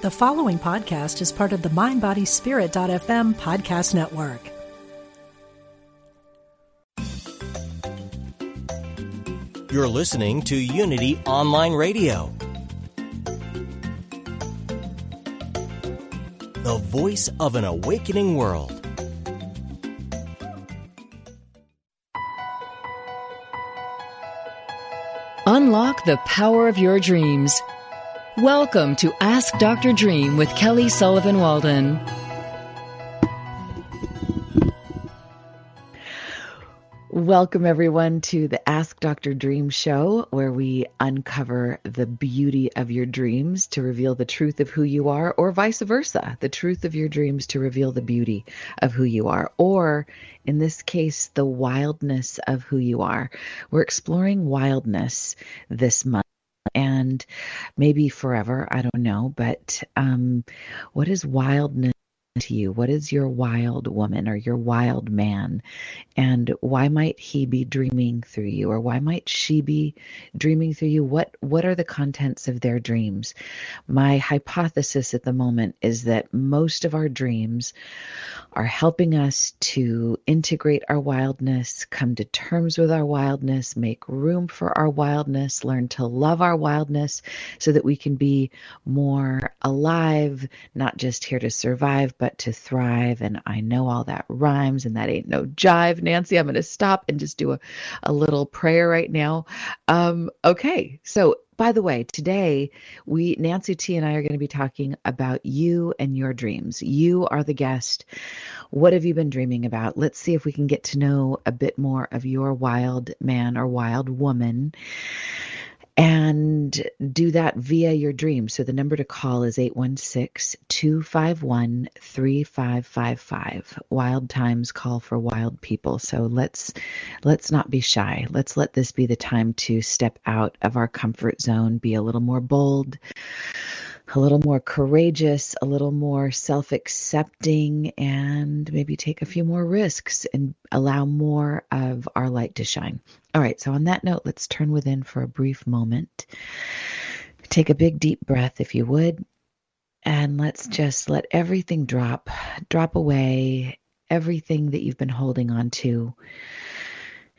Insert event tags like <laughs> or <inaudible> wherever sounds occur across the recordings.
The following podcast is part of the MindBodySpirit.fm podcast network. You're listening to Unity Online Radio, the voice of an awakening world. Unlock the power of your dreams. Welcome to Ask Dr. Dream with Kelly Sullivan Walden. Welcome, everyone, to the Ask Dr. Dream show, where we uncover the beauty of your dreams to reveal the truth of who you are, or vice versa, the truth of your dreams to reveal the beauty of who you are, or in this case, the wildness of who you are. We're exploring wildness this month and maybe forever. I don't know. But um, what is wildness? To you? What is your wild woman or your wild man? And why might he be dreaming through you or why might she be dreaming through you? What what are the contents of their dreams? My hypothesis at the moment is that most of our dreams are helping us to integrate our wildness, come to terms with our wildness, make room for our wildness, learn to love our wildness so that we can be more alive, not just here to survive, but to thrive. And I know all that rhymes and that ain't no jive. Nancy, I'm going to stop and just do a, a little prayer right now. Um, okay. So, by the way, today we, Nancy T and I are going to be talking about you and your dreams. You are the guest. What have you been dreaming about? Let's see if we can get to know a bit more of your wild man or wild woman and do that via your dream. So the number to call is 816 251 3555. Wild times call for wild people. So let's let's not be shy. Let's let this be the time to step out of our comfort zone, be a little more bold, a little more courageous, a little more self accepting, and maybe take a few more risks and allow more of our light to shine. All right, so on that note, let's turn within for a brief moment. Take a big deep breath if you would, and let's just let everything drop, drop away, everything that you've been holding on to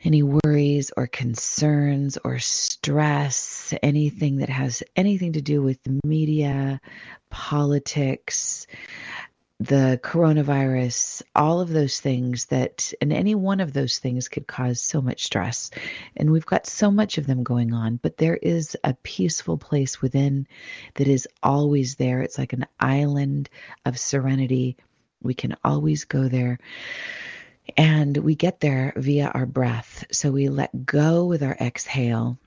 any worries or concerns or stress, anything that has anything to do with media, politics, the coronavirus, all of those things that, and any one of those things could cause so much stress. And we've got so much of them going on, but there is a peaceful place within that is always there. It's like an island of serenity. We can always go there. And we get there via our breath. So we let go with our exhale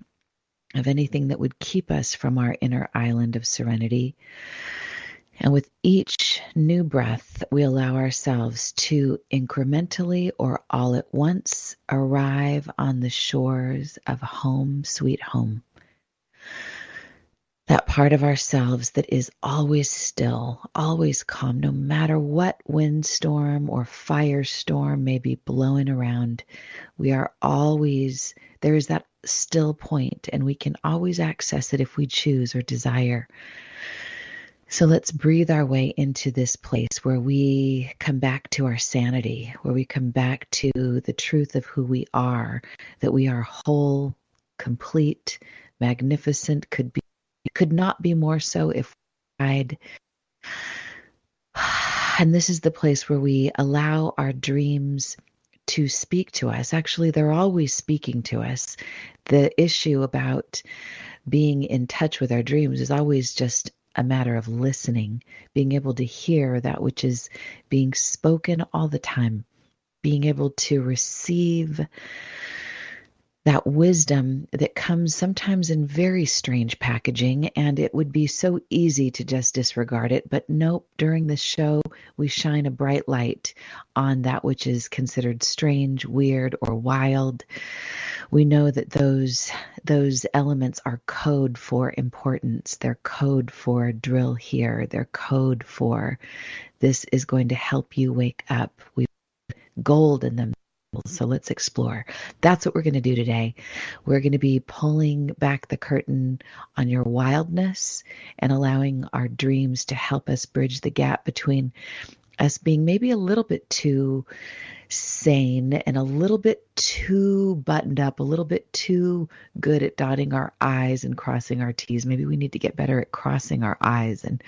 of anything that would keep us from our inner island of serenity. And with each new breath, we allow ourselves to incrementally or all at once arrive on the shores of home, sweet home part of ourselves that is always still, always calm, no matter what windstorm or firestorm may be blowing around. We are always, there is that still point, and we can always access it if we choose or desire. So let's breathe our way into this place where we come back to our sanity, where we come back to the truth of who we are, that we are whole, complete, magnificent, could be could not be more so if I'd. <sighs> And this is the place where we allow our dreams to speak to us. Actually, they're always speaking to us. The issue about being in touch with our dreams is always just a matter of listening, being able to hear that which is being spoken all the time, being able to receive that wisdom that comes sometimes in very strange packaging, and it would be so easy to just disregard it. But nope, during this show, we shine a bright light on that which is considered strange, weird, or wild. We know that those those elements are code for importance. They're code for drill here. They're code for this is going to help you wake up. We gold in them So let's explore. That's what we're going to do today. We're going to be pulling back the curtain on your wildness and allowing our dreams to help us bridge the gap between us being maybe a little bit too sane and a little bit too buttoned up, a little bit too good at dotting our I's and crossing our T's. Maybe we need to get better at crossing our I's and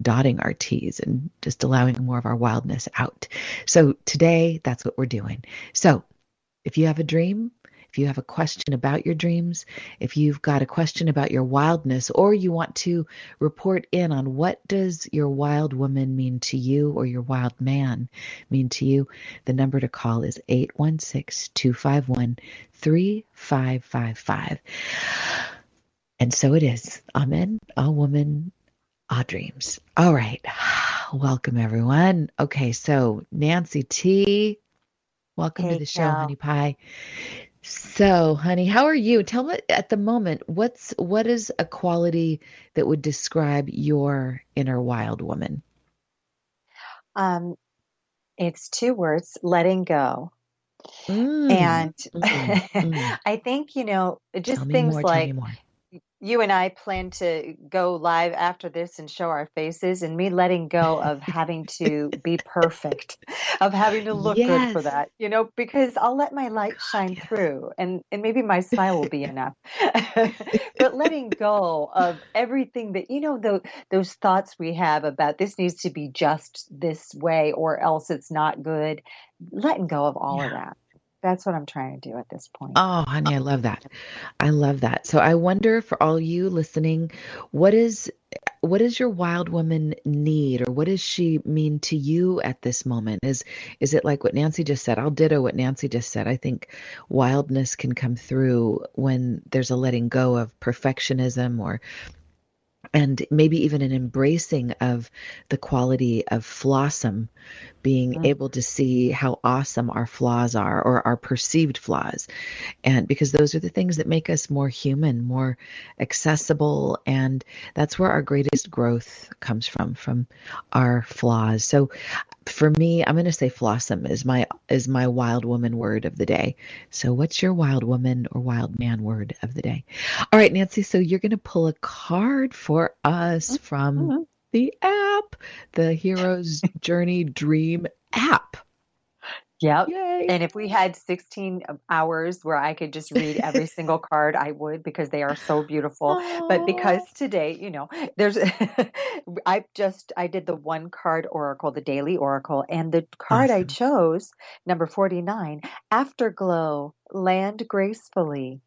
dotting our T's and just allowing more of our wildness out. So today, that's what we're doing. So if you have a dream, if you have a question about your dreams, if you've got a question about your wildness, or you want to report in on what does your wild woman mean to you or your wild man mean to you, the number to call is 816-251-3555. And so it is. Amen. A woman, a dreams. All right. <sighs> Welcome everyone. Okay, so Nancy T. Welcome hey, to the show, Honey Pie. So, honey, how are you? Tell me at the moment, what's what is a quality that would describe your inner wild woman? Um, it's two words: letting go. Mm, and mm, <laughs> mm. I think you know just things more, like you and I plan to go live after this and show our faces, and me letting go of having to <laughs> be perfect, of having to look yes. good for that, you know, because I'll let my light shine yes. through, and and maybe my smile will be <laughs> enough. <laughs> but letting go of everything that you know, the, those thoughts we have about this needs to be just this way, or else it's not good. Letting go of all yeah. of that that's what I'm trying to do at this point. Oh, honey, I love that. <laughs> I love that. So I wonder for all you listening, what is what does your wild woman need or what does she mean to you at this moment? Is is it like what Nancy just said? I'll ditto what Nancy just said. I think wildness can come through when there's a letting go of perfectionism or and maybe even an embracing of the quality of flawsome, being mm. able to see how awesome our flaws are or our perceived flaws. And because those are the things that make us more human, more accessible. And that's where our greatest growth comes from, from our flaws. So for me, I'm going to say flawsome is my is my wild woman word of the day. So what's your wild woman or wild man word of the day? All right, Nancy, so you're going to pull a card for us from mm-hmm. the app, the Hero's Journey Dream app. Yep. Yay. And if we had 16 hours where I could just read every <laughs> single card, I would because they are so beautiful. Aww. But because today, you know, there's, <laughs> I just, I did the one card oracle, the daily oracle, and the card awesome. I chose, number 49, Afterglow, Land Gracefully.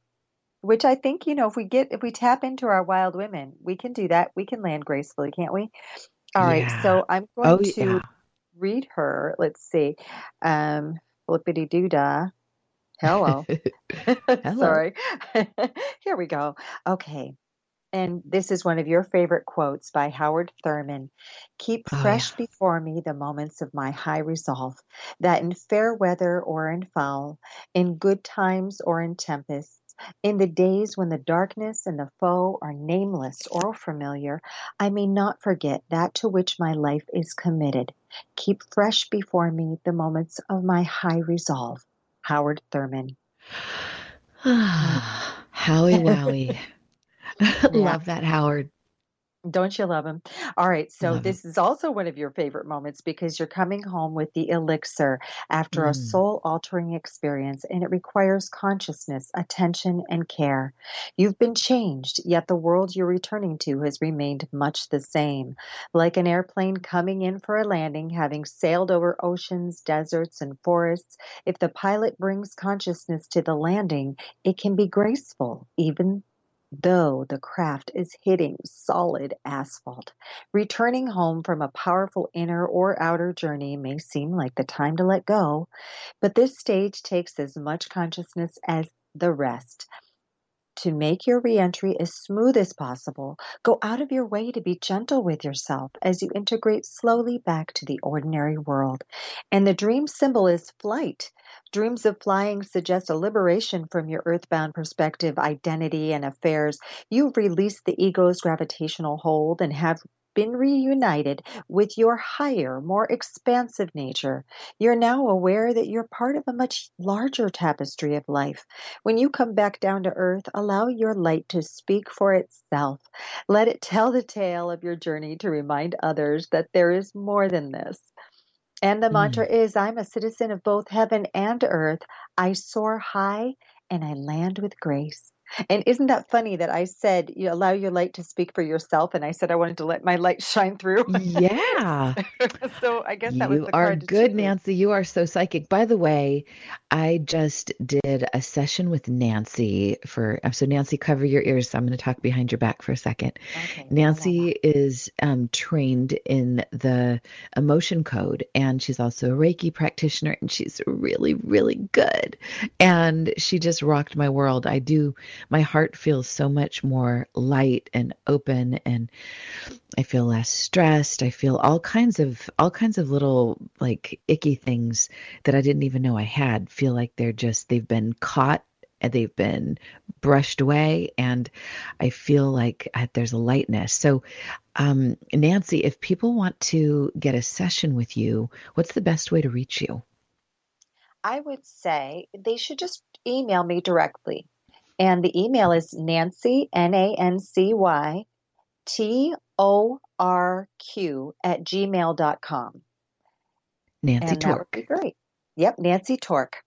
Which I think, you know, if we get, if we tap into our wild women, we can do that. We can land gracefully, can't we? All yeah. right. So I'm going oh, to. Yeah read her. Let's see. Um, flippity doo dah. Hello. <laughs> <laughs> Hello. Sorry. <laughs> Here we go. Okay. And this is one of your favorite quotes by Howard Thurman. Keep oh, fresh yeah. before me the moments of my high resolve, that in fair weather or in foul, in good times or in tempests, in the days when the darkness and the foe are nameless or familiar, I may not forget that to which my life is committed. Keep fresh before me the moments of my high resolve. Howard Thurman. <sighs> Howie Wowie. <laughs> <laughs> Love that, Howard. Don't you love him? All right. So love this is also one of your favorite moments because you're coming home with the elixir after mm. a soul altering experience and it requires consciousness, attention, and care. You've been changed, yet the world you're returning to has remained much the same. Like an airplane coming in for a landing, having sailed over oceans, deserts, and forests, if the pilot brings consciousness to the landing, it can be graceful, even though the craft is hitting solid asphalt. Returning home from a powerful inner or outer journey may seem like the time to let go, but this stage takes as much consciousness as the rest. To make your reentry as smooth as possible, go out of your way to be gentle with yourself as you integrate slowly back to the ordinary world. And the dream symbol is flight. Dreams of flying suggest a liberation from your earthbound perspective, identity, and affairs. You release the ego's gravitational hold and have been reunited with your higher, more expansive nature. You're now aware that you're part of a much larger tapestry of life. When you come back down to earth, allow your light to speak for itself. Let it tell the tale of your journey to remind others that there is more than this. And the mm. mantra is I'm a citizen of both heaven and earth. I soar high and I land with grace. And isn't that funny that I said you allow your light to speak for yourself, and I said I wanted to let my light <laughs> shine through. Yeah. <laughs> so I guess that you was the are good, Nancy. You are so psychic. By the way, I just did a session with Nancy for so Nancy, cover your ears. So I'm going to talk behind your back for a second. Okay, Nancy is um, trained in the emotion code, and she's also a Reiki practitioner, and she's really, really good. And she just rocked my world. I do my heart feels so much more light and open and I feel less stressed. I feel all kinds of all kinds of little like icky things that I didn't even know I had feel like they're just they've been caught and they've been brushed away and I feel like there's a lightness. So um, Nancy, if people want to get a session with you, what's the best way to reach you? I would say they should just email me directly. And the email is Nancy, N A N C Y T O R Q at gmail.com. Nancy and Torque. That would be great. Yep, Nancy Torque.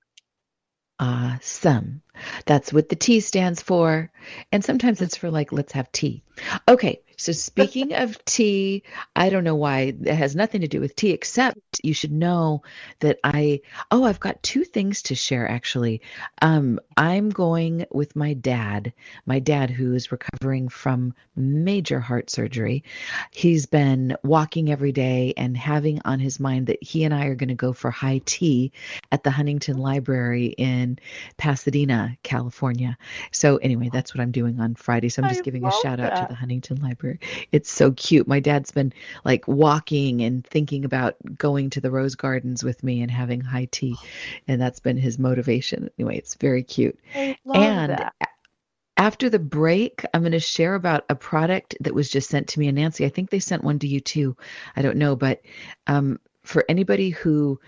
Awesome. That's what the T stands for. And sometimes it's for like, let's have tea. Okay, so speaking of tea, I don't know why it has nothing to do with tea, except you should know that I oh I've got two things to share actually. Um, I'm going with my dad, my dad who is recovering from major heart surgery. He's been walking every day and having on his mind that he and I are going to go for high tea at the Huntington Library in Pasadena, California. So anyway, that's what I'm doing on Friday. So I'm just I giving a shout that. out to the Huntington Library. It's so cute. My dad's been like walking and thinking about going to the rose gardens with me and having high tea, and that's been his motivation. Anyway, it's very cute. I and that. after the break, I'm going to share about a product that was just sent to me and Nancy. I think they sent one to you too. I don't know, but um, for anybody who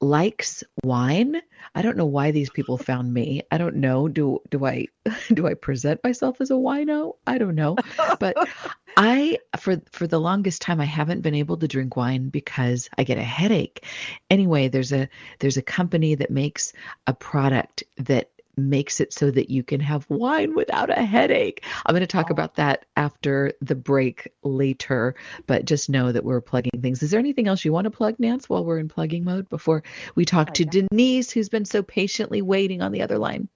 likes wine. I don't know why these people found me. I don't know. Do do I <laughs> do I present myself as a wino? I don't know. But <laughs> I for for the longest time I haven't been able to drink wine because I get a headache. Anyway, there's a there's a company that makes a product that makes it so that you can have wine without a headache. I'm going to talk about that after the break later, but just know that we're plugging things. Is there anything else you want to plug, Nance, while we're in plugging mode before we talk oh, to. Denise, who's been so patiently waiting on the other line?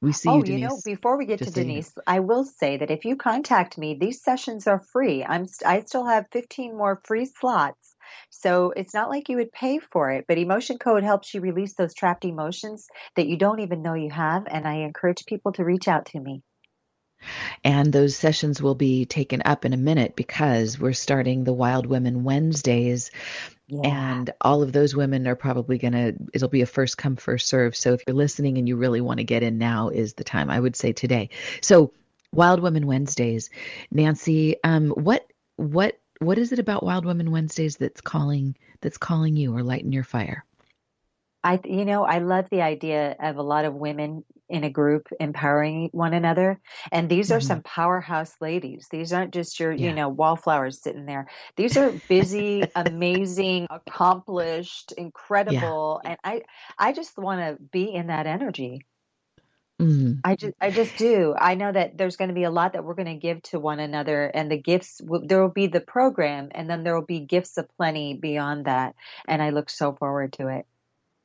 We see oh, you, Denise. you know, before we get Just to Denise, you know. I will say that if you contact me, these sessions are free. I'm st- I still have 15 more free slots so it's not like you would pay for it, but Emotion Code helps you release those trapped emotions that you don't even know you have. And I encourage people to reach out to me. And those sessions will be taken up in a minute because we're starting the Wild Women Wednesdays. Yeah. And all of those women are probably going to, it'll be a first come, first serve. So if you're listening and you really want to get in now, is the time. I would say today. So, Wild Women Wednesdays. Nancy, um, what, what what is it about Wild Women Wednesdays that's calling that's calling you or lighting your fire? I you know, I love the idea of a lot of women in a group empowering one another. And these are mm-hmm. some powerhouse ladies. These aren't just your, yeah. you know, wallflowers sitting there. These are busy, <laughs> amazing, accomplished, incredible. Yeah. And I I just want to be in that energy. Mm-hmm. I just, I just do. I know that there's going to be a lot that we're going to give to one another, and the gifts. There will be the program, and then there will be gifts aplenty beyond that. And I look so forward to it.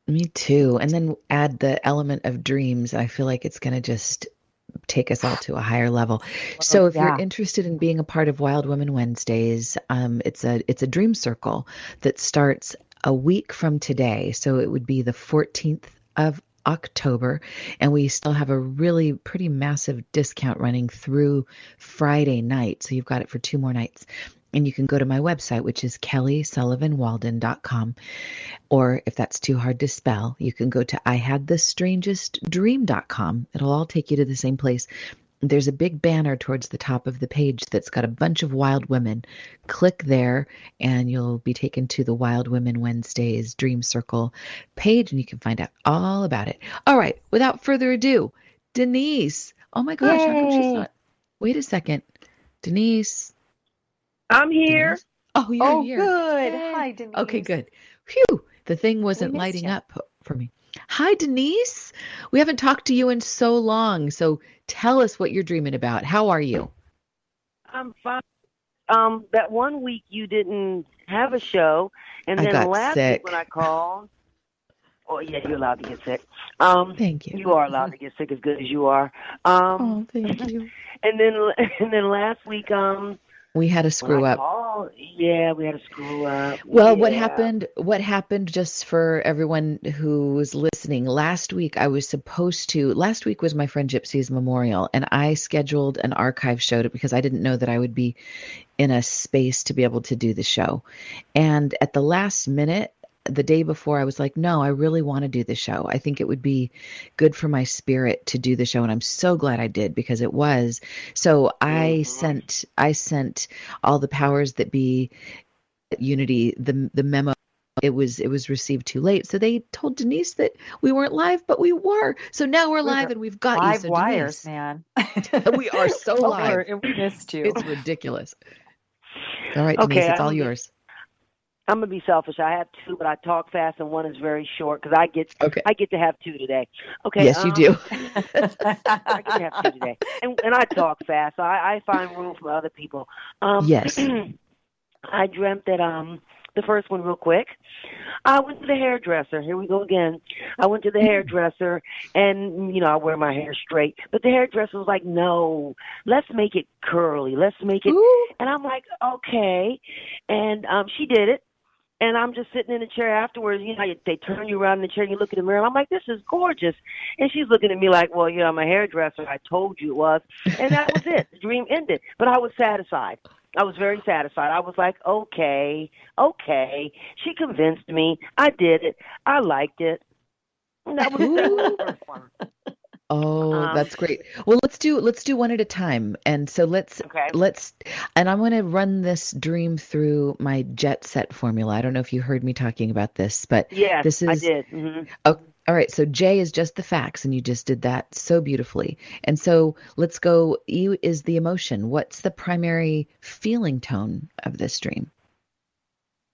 Me too. And then add the element of dreams. I feel like it's going to just take us all to a higher level. <sighs> So if yeah. you're interested in being a part of Wild Women Wednesdays, um, it's a it's a dream circle that starts a week from today. So it would be the 14th of October, and we still have a really pretty massive discount running through Friday night. So you've got it for two more nights. And you can go to my website, which is kellysullivanwalden.com. Or if that's too hard to spell, you can go to ihadthestrangestdream.com. It'll all take you to the same place. There's a big banner towards the top of the page that's got a bunch of Wild Women. Click there, and you'll be taken to the Wild Women Wednesdays Dream Circle page, and you can find out all about it. All right, without further ado, Denise. Oh my gosh, Yay. how come she's not? Wait a second, Denise. I'm here. Denise? Oh, you're oh, here. good. Hi, Denise. Okay, good. Phew, the thing wasn't lighting you. up for me. Hi, Denise. We haven't talked to you in so long. So tell us what you're dreaming about. How are you? I'm fine. Um, that one week you didn't have a show, and then last sick. week when I called, oh yeah, you're allowed to get sick. Um, thank you. You are allowed to get sick as good as you are. Um, oh, thank you. <laughs> And then <laughs> and then last week, um, we had a screw up. Oh, yeah, we had a screw up. Well, yeah. what happened? What happened? Just for everyone who was listening, last week I was supposed to. Last week was my friend Gypsy's memorial, and I scheduled an archive show to, because I didn't know that I would be in a space to be able to do the show. And at the last minute, the day before I was like, no, I really want to do the show. I think it would be good for my spirit to do the show and I'm so glad I did because it was. So I oh, sent I sent all the powers that be unity the the memo it was it was received too late. So they told Denise that we weren't live, but we were. So now we're live and we've got live you. So wires, Denise, man. we are so <laughs> live. We missed you. It's ridiculous. All right, Denise, okay, it's all yours. I'm gonna be selfish. I have two, but I talk fast, and one is very short because I get okay. I get to have two today. Okay. Yes, um, you do. <laughs> I get to have two today, and and I talk fast. So I, I find room for other people. Um, yes. <clears throat> I dreamt that um the first one real quick. I went to the hairdresser. Here we go again. I went to the hairdresser and you know, I wear my hair straight. But the hairdresser was like, No, let's make it curly. Let's make it Ooh. and I'm like, Okay and um she did it and I'm just sitting in the chair afterwards. You know, they turn you around in the chair and you look in the mirror. And I'm like, this is gorgeous. And she's looking at me like, well, you know, I'm a hairdresser. I told you it was. And that was it. <laughs> The dream ended. But I was satisfied. I was very satisfied. I was like, okay, okay. She convinced me. I did it. I liked it. And that was, <laughs> that was the first one. Oh, um, that's great. Well, let's do let's do one at a time. And so let's okay. let's and I'm going to run this dream through my jet set formula. I don't know if you heard me talking about this, but yes, this is I did. Mm-hmm. Oh, all right. So J is just the facts, and you just did that so beautifully. And so let's go. E is the emotion. What's the primary feeling tone of this dream?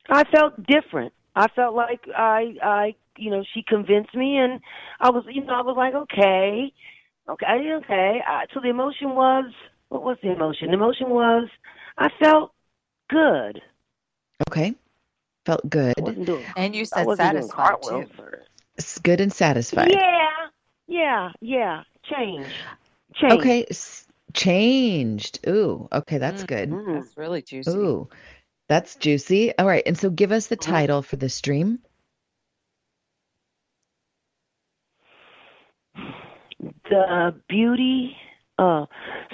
I felt different. I felt like I I you know, she convinced me, and I was, you know, I was like, okay, okay, okay. I, so the emotion was, what was the emotion? The emotion was, I felt good. Okay, felt good. and you said satisfied too. It's good and satisfied. Yeah, yeah, yeah. Change. Change. Okay, S- changed. Ooh, okay, that's mm, good. That's really juicy. Ooh, that's juicy. All right, and so give us the title for the stream. the beauty uh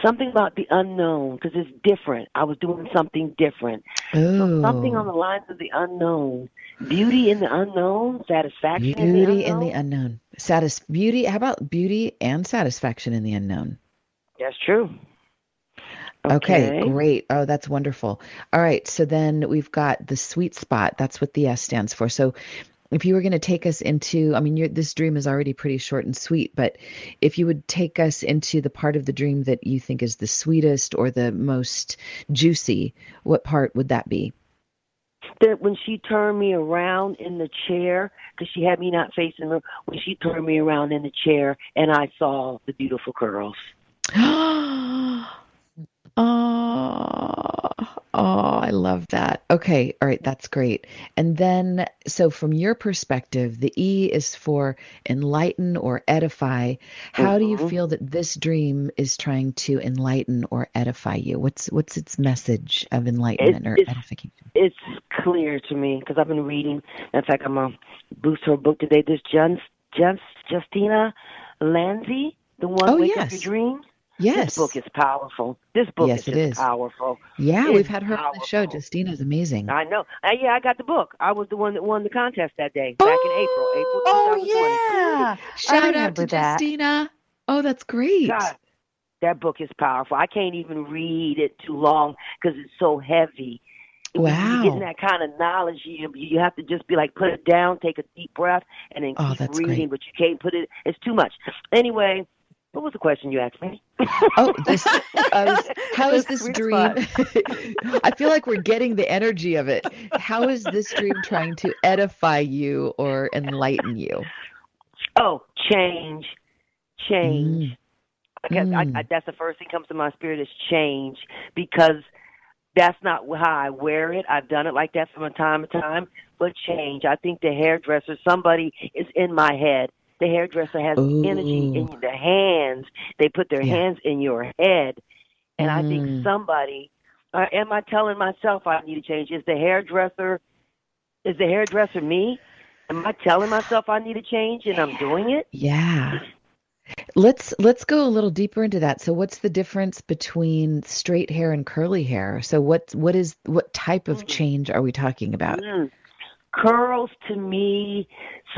something about the unknown because it's different. I was doing something different. So something on the lines of the unknown. Beauty in the unknown? Satisfaction beauty in the unknown, in the unknown. Satis- beauty how about beauty and satisfaction in the unknown? That's true Okay. okay, great. Oh, that's wonderful. All right, so then we've got the sweet spot. That's what the S stands for. So if you were going to take us into, I mean, this dream is already pretty short and sweet, but if you would take us into the part of the dream that you think is the sweetest or the most juicy, what part would that be? That when she turned me around in the chair, because she had me not facing her, when she turned me around in the chair and I saw the beautiful curls. <gasps> <gasps> Oh, oh, I love that. Okay, all right, that's great. And then, so from your perspective, the E is for enlighten or edify. How mm-hmm. do you mm-hmm. feel that this dream is trying to enlighten or edify you? What's what's its message of enlightenment it's, or edification? It's clear to me because I've been reading. In fact, I'm gonna boost her book today. This Just Justina Lasley, the one oh, Wake yes. Up Your Dreams. Yes. This book is powerful. This book yes, is, it is powerful. Yeah, we've had her powerful. on the show. Justina's amazing. I know. Uh, yeah, I got the book. I was the one that won the contest that day back oh, in April. April Oh yeah. Shout out to that. Justina. Oh, that's great. God, that book is powerful. I can't even read it too long because it's so heavy. Wow. Getting that kind of knowledge, you you have to just be like, put it down, take a deep breath, and then oh, keep reading. Great. But you can't put it. It's too much. Anyway, what was the question you asked me? oh, this, uh, <laughs> how is this dream? <laughs> I feel like we're getting the energy of it. How is this dream trying to edify you or enlighten you? Oh, change, change. Mm. Because Mm. I, I, that's the first thing comes to my spirit is change because that's not how I wear it. I've done it like that from time to time, but change. I think the hairdresser, somebody is in my head. The hairdresser has Ooh. energy in the hands. They put their Yeah. hands in your head, and I think Mm. somebody. Uh, am I telling myself I need to change? Is the hairdresser? Is the hairdresser me? Am I telling myself I need to change and I'm doing it? Yeah. Let's let's go a little deeper into that. So what's the difference between straight hair and curly hair? So what what is what type of Mhm. change are we talking about? Mm. Curls to me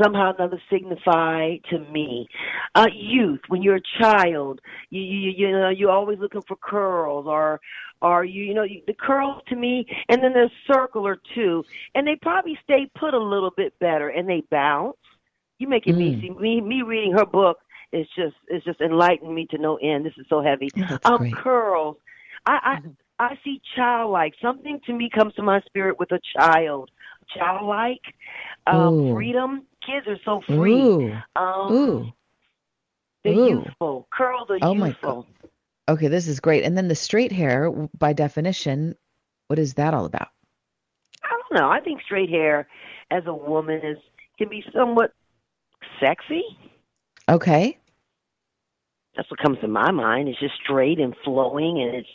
somehow or another signify to me uh, youth. When you're a child, you you you know you're always looking for curls, or or you you know you, the curls to me, and then there's or two, and they probably stay put a little bit better, and they bounce. You making me Mm. see me me reading her book is just is just enlightening me to no end. This is so heavy. Oh, um, great. curls. I, I I see childlike. Something to me comes to my spirit with a child. Childlike, um, Ooh. freedom. Kids are so free. Ooh. Um, Ooh. they're youthful. Curls are Oh, my youthful. Okay, this is great. And then the straight hair, by definition, what is that all about? I don't know. I think straight hair, as a woman, is can be somewhat sexy. Okay. That's what comes to my mind. It's just straight and flowing, and it's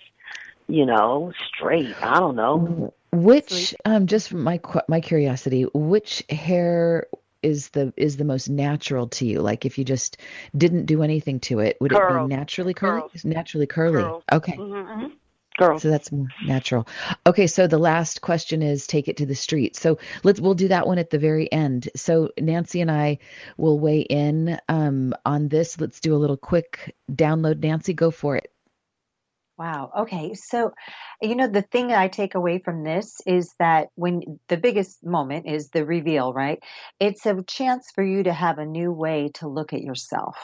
you know straight. I don't know. Which um just my my curiosity, which hair is the is the most natural to you? Like if you just didn't do anything to it, would it be naturally curly? Curls. Naturally curly. Curls. Okay. Mm-hmm. Girls. So that's more natural. Okay, so the last question is take it to the street. So let's we'll do that one at the very end. So Nancy and I will weigh in um, on this. Let's do a little quick download. Nancy, go for it. Wow. Okay. So, you know, the thing I take away from this is that when the biggest moment is the reveal, right? It's a chance for you to have a new way to look at yourself.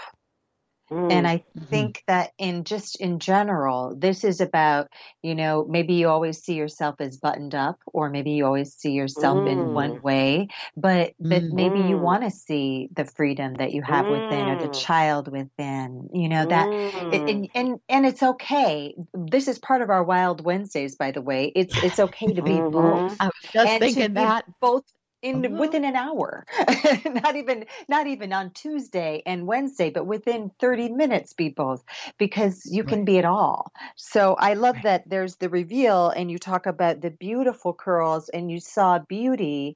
Mm. And I Mhm. think that in just in general, this is about, you know, maybe you always see yourself as buttoned up, or maybe you always see yourself in one Mm. way, but but maybe you Mm. want to see the freedom that you have within or the Mm. child within, you know, that Mm. and and and it's okay. This is part of our Wild Wednesdays, by the way. It's it's okay to be Mhm. both I was just and thinking be that. both in Uh-huh. within an hour <laughs> not even not even on tuesday and wednesday but within 30 minutes be both because you can be it all so i love Right. that there's the reveal and you talk about the beautiful curls and you saw beauty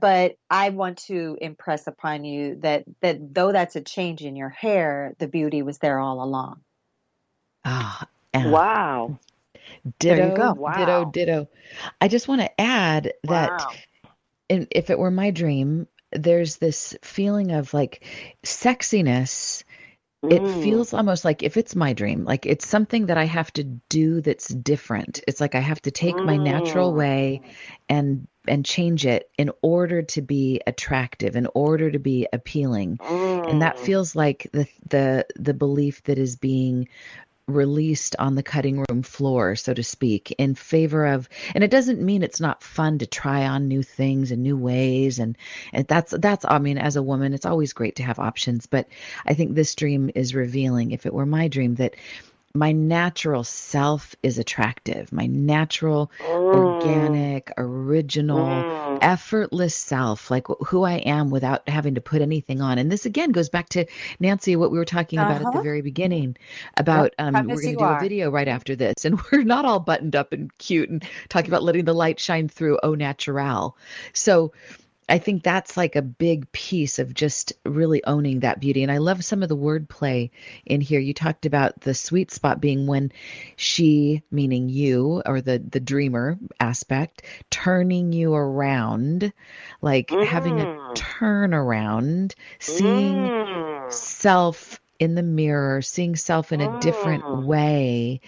but i want to impress upon you that that though that's a change in your hair the beauty was there all along Ah, yeah. Wow. There you Ditto, go. ditto, ditto. I just want to add that Wow. If it were my dream, there's this feeling of like sexiness. It Mm. feels almost like if it's my dream, like it's something that I have to do that's different. It's like I have to take my natural Mm. way and and change it in order to be attractive, in order to be appealing. And that Mm. feels like the the the belief that is being released on the cutting room floor, so to speak, in favor of and it doesn't mean it's not fun to try on new things and new ways and, and that's that's I mean as a woman it's always great to have options, but I think this dream is revealing. If it were my dream that my natural self is attractive. My natural, organic, original, Mm. effortless self, like who I am without having to put anything on. And this again goes back to Nancy, what we were talking about at the Uh-huh. very beginning about um, we're going to you do a video right after this, and <laughs> we're not all buttoned up and cute and talking about letting the light shine through au natural. So I think that's like a big piece of just really owning that beauty. And I love some of the wordplay in here. You talked about the sweet spot being when she, meaning you or the the dreamer aspect, turning you around, like having a Mm. turnaround, seeing Mm. self in the mirror, seeing self in a different Mm. way.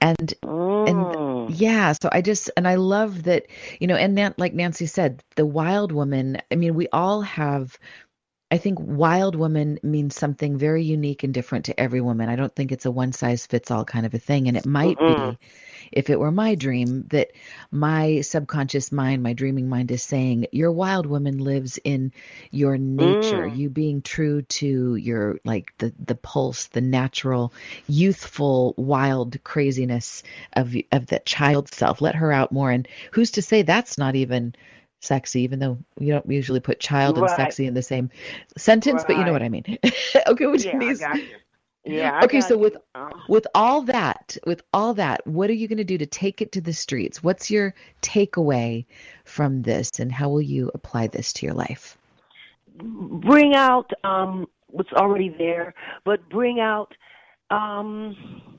And Mm. and yeah, so I just and I love that, you know, and Nan, like Nancy said, the wild woman, I mean, we all have I think wild woman means something very unique and different to every woman. I don't think it's a one size fits all kind of a thing. And it might Mm-mm. be, if it were my dream, that my subconscious mind, my dreaming mind is saying, Your wild woman lives in your nature, Mm. you being true to your like the the pulse, the natural, youthful, wild craziness of of that child self. Let her out more. And who's to say that's not even sexy, even though you don't usually put child and sexy in the same sentence, but you know what I mean. <laughs> okay, Yeah, you. Yeah. I Okay, so with you. Uh, with all that, with all that, what are you going to do to take it to the streets? What's your takeaway from this, and how will you apply this to your life? bring out um what's already there, but bring out um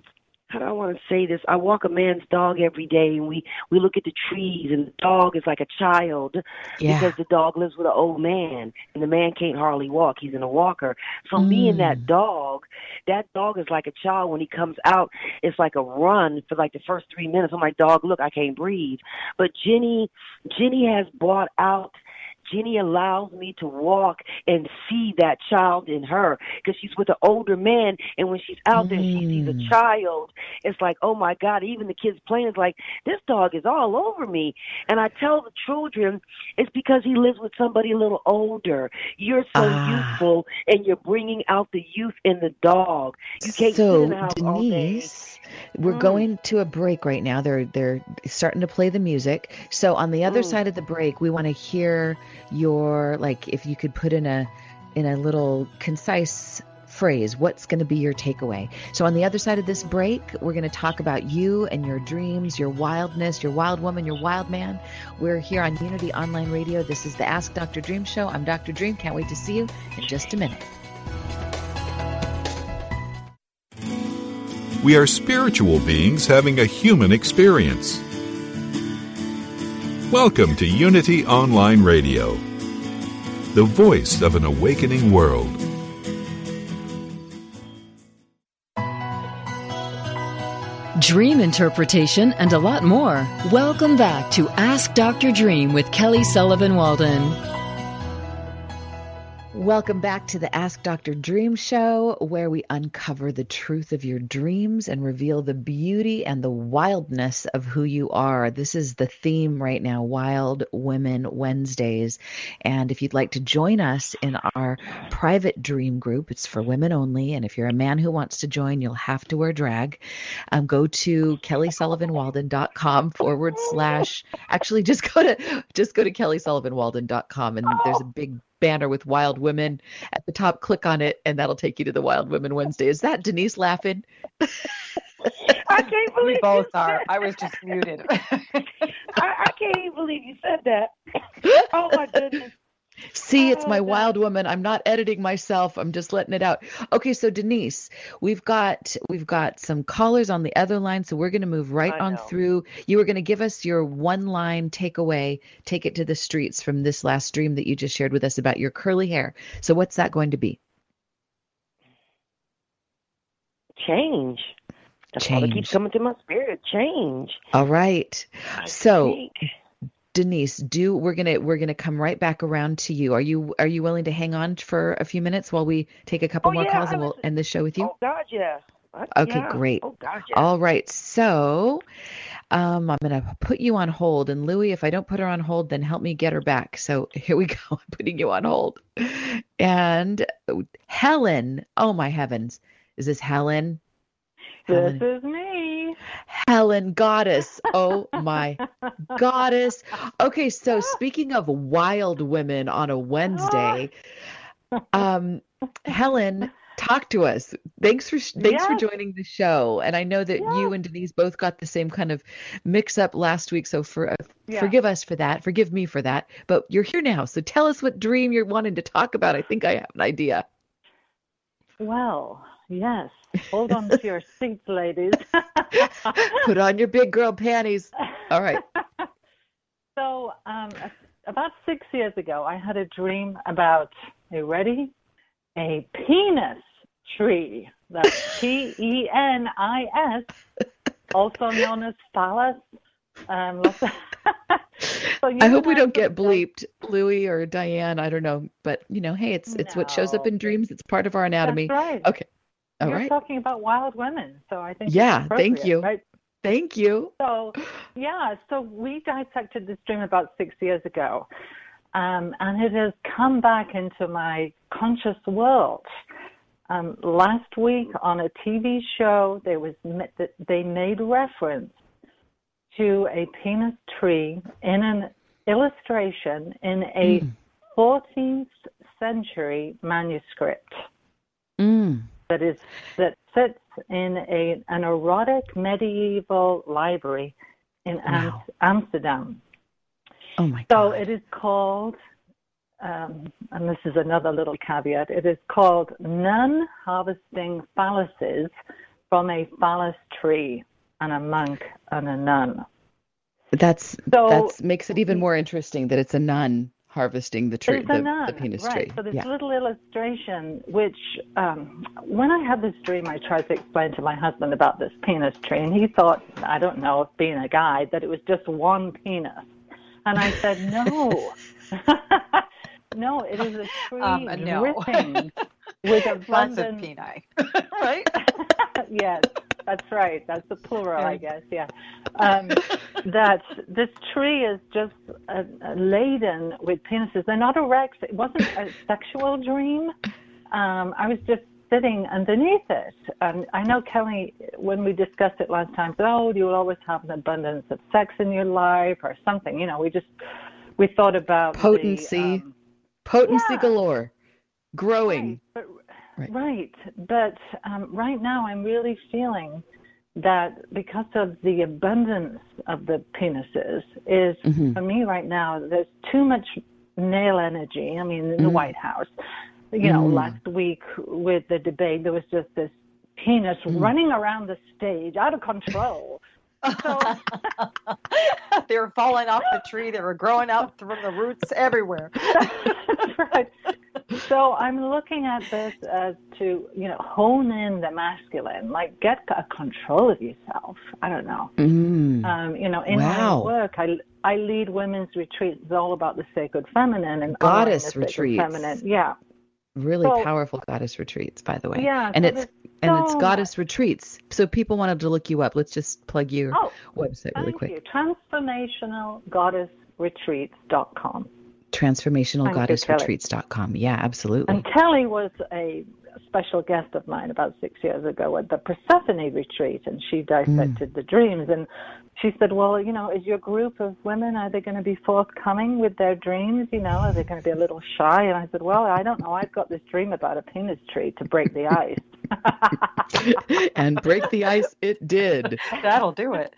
how do I want to say this? I walk a man's dog every day, and we we look at the trees, and the dog is like a child Yeah. because the dog lives with an old man, and the man can't hardly walk. He's in a walker. So me and Mm. that dog, that dog is like a child. When he comes out, it's like a run for like the first three minutes. I'm like, dog, look, I can't breathe. But Jenny, Jenny has brought out. Jenny allows me to walk and see that child in her because she's with an older man, and when she's out there, she sees a Mm. child. It's like, oh my God! Even the kids playing is like, this dog is all over me. And I tell the children, it's because he lives with somebody a little older. You're so Ah. youthful, and you're bringing out the youth in the dog. You can't so, sit in the house all day. We're Mm. going to a break right now. They're they're starting to play the music. So on the other Mm. side of the break, we want to hear your like if you could put in a in a little concise phrase what's going to be your takeaway so on the other side of this break we're going to talk about you and your dreams your wildness your wild woman your wild man we're here on unity online radio this is the ask dr dream show i'm dr dream can't wait to see you in just a minute We are spiritual beings having a human experience. Welcome to Unity Online Radio, the voice of an awakening world. dream interpretation, and a lot more. Welcome back to Ask Dr. Dream with Kelly Sullivan Walden. Welcome back to the Ask Dr. Dream Show, where we uncover the truth of your dreams and reveal the beauty and the wildness of who you are. This is the theme right now Wild Women Wednesdays. And if you'd like to join us in our private dream group, it's for women only. And if you're a man who wants to join, you'll have to wear drag. Um, go to kellysullivanwalden.com forward slash, actually, just go to, just go to kellysullivanwalden.com and there's a big banner with Wild Women at the top. Click on it, and that'll take you to the Wild Women Wednesday. Is that Denise laughing? I can't believe We both you are. said- I was just muted. <laughs> I, I can't even believe you said that. <laughs> Oh my goodness. See, it's Oh, my Wild Woman. I'm not editing myself. I'm just letting it out. Okay, so Denise, we've got we've got some callers on the other line, so we're going to move right I on know. through. You were going to give us your one line takeaway, take it to the streets from this last dream that you just shared with us about your curly hair. So what's that going to be? Change. That's all that Change. keeps coming to my spirit. Change. All right. I So think. Denise, do we're gonna we're gonna come right back around to you. Are you are you willing to hang on for a few minutes while we take a couple Oh, more yeah, calls and we'll end the show with you? Oh God, yeah. I- Okay, yeah. great. Oh God, yeah. All right, so um, I'm gonna put you on hold, and Louie, if I don't put her on hold, then help me get her back. So here we <laughs> go. I'm putting you on hold, and Helen. Oh my heavens, is this Helen? This Helen, is me. Helen, goddess. Oh my <laughs> goddess. Okay, so speaking of wild women on a Wednesday, um, Helen, talk to us. Thanks for thanks for joining the show. And I know that you and Denise both got the same kind of mix up last week, so for uh, Yeah. forgive us for that. Forgive me for that. But you're here now, so tell us what dream you're wanting to talk about. I think I have an idea. Well, yes. Hold on to your <laughs> seats, ladies. Put on your big girl panties. All right. <laughs> so, um, about six years ago, I had a dream about, are you ready? A penis tree. That's <laughs> P E N I S, also known as phallus. Um, <laughs> so I hope we don't get bleeped, Louie or Diane. I don't know, but you know, hey, it's it's no. what shows up in dreams. It's part of our anatomy. That's right. Okay. All You're right. talking about wild women, so I think Yeah. Thank you. Right? Thank you. So, yeah, so we dissected this dream about six years ago, um, and it has come back into my conscious world. Um, last week on a TV show, there was they made reference to a penis tree in an illustration in a mm. 14th century manuscript. That is that sits in a an erotic medieval library in wow. Amsterdam. Oh my so God. it is called, um, and this is another little caveat. It is called "Nun Harvesting Phalluses from a Phallus Tree and a Monk and a Nun." That's so, that's makes it even more interesting that it's a nun harvesting the tree, the, nun, the, penis right. tree. So this yeah. little illustration, which um, when I had this dream, I tried to explain to my husband about this penis tree, and he thought, I don't know, being a guy, that it was just one penis. And I said, no, <laughs> no, it is a tree um, no. dripping with <laughs> abundant peni, <laughs> right? yes, that's right. That's the plural, I guess. Yeah. Um, <laughs> that this tree is just uh, laden with penises. They're not erect. It wasn't a sexual dream. Um, I was just sitting underneath it. And I know Kelly, when we discussed it last time, said, "Oh, you'll always have an abundance of sex in your life, or something." You know, we just we thought about potency, the, um, potency yeah. galore, growing. Right. But, right. But um, right now, I'm really feeling that because of the abundance of the penises, is mm-hmm. for me right now, there's too much male energy. I mean, in the mm-hmm. White House, you know, Mm. last week with the debate, there was just this penis Mm. running around the stage out of control. So, <laughs> they were falling off the tree. They were growing out from the roots everywhere. <laughs> That's right. So I'm looking at this as to, you know, hone in the masculine, like get a control of yourself. I don't know. Mm. Um, you know, in Wow. my work, I, I lead women's retreats. It's all about the sacred feminine and Goddess honoring the sacred retreats. Feminine. Yeah. Really So- powerful goddess retreats, by the way. Yeah, and so it's and it's so goddess retreats. So people wanted to look you up. Let's just plug your Oh, website really quick. Thank quick. you. Transformationalgoddessretreats.com. Transformationalgoddessretreats.com. Yeah, absolutely. And Kelly was a special guest of mine about six years ago at the Persephone retreat, and she dissected mm. the dreams. And she said, "Well, you know, is your group of women are they going to be forthcoming with their dreams? You know, are they going to be a little shy?" And I said, "Well, I don't know. I've got this dream about a penis tree to break the ice." <laughs> and break the ice it did. <laughs> That'll do it.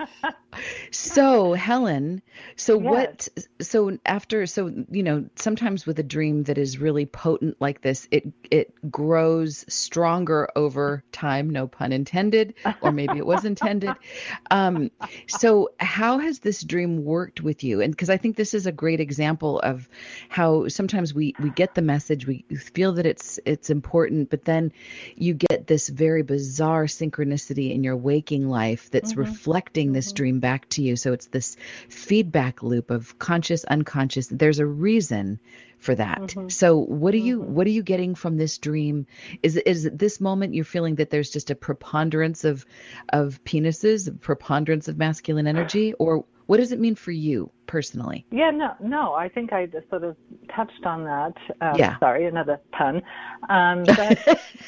So, Helen, so Yes. what so after so you know, sometimes with a dream that is really potent like this, it it grows stronger over time, no pun intended, or maybe it was intended. <laughs> Um so how has this dream worked with you? And because I think this is a great example of how sometimes we we get the message, we feel that it's it's important, but then you get this very bizarre synchronicity in your waking life that's reflecting this dream back to you. So it's this feedback loop of conscious, unconscious. There's a reason for that. So what are you what are you getting from this dream? Is it- is it this moment you're feeling that there's just a preponderance of of penises, a preponderance of masculine energy, or what does it mean for you personally? Yeah, no, no. I think I just sort of touched on that. Um, Yeah. Sorry, another pun. Um, <laughs> but,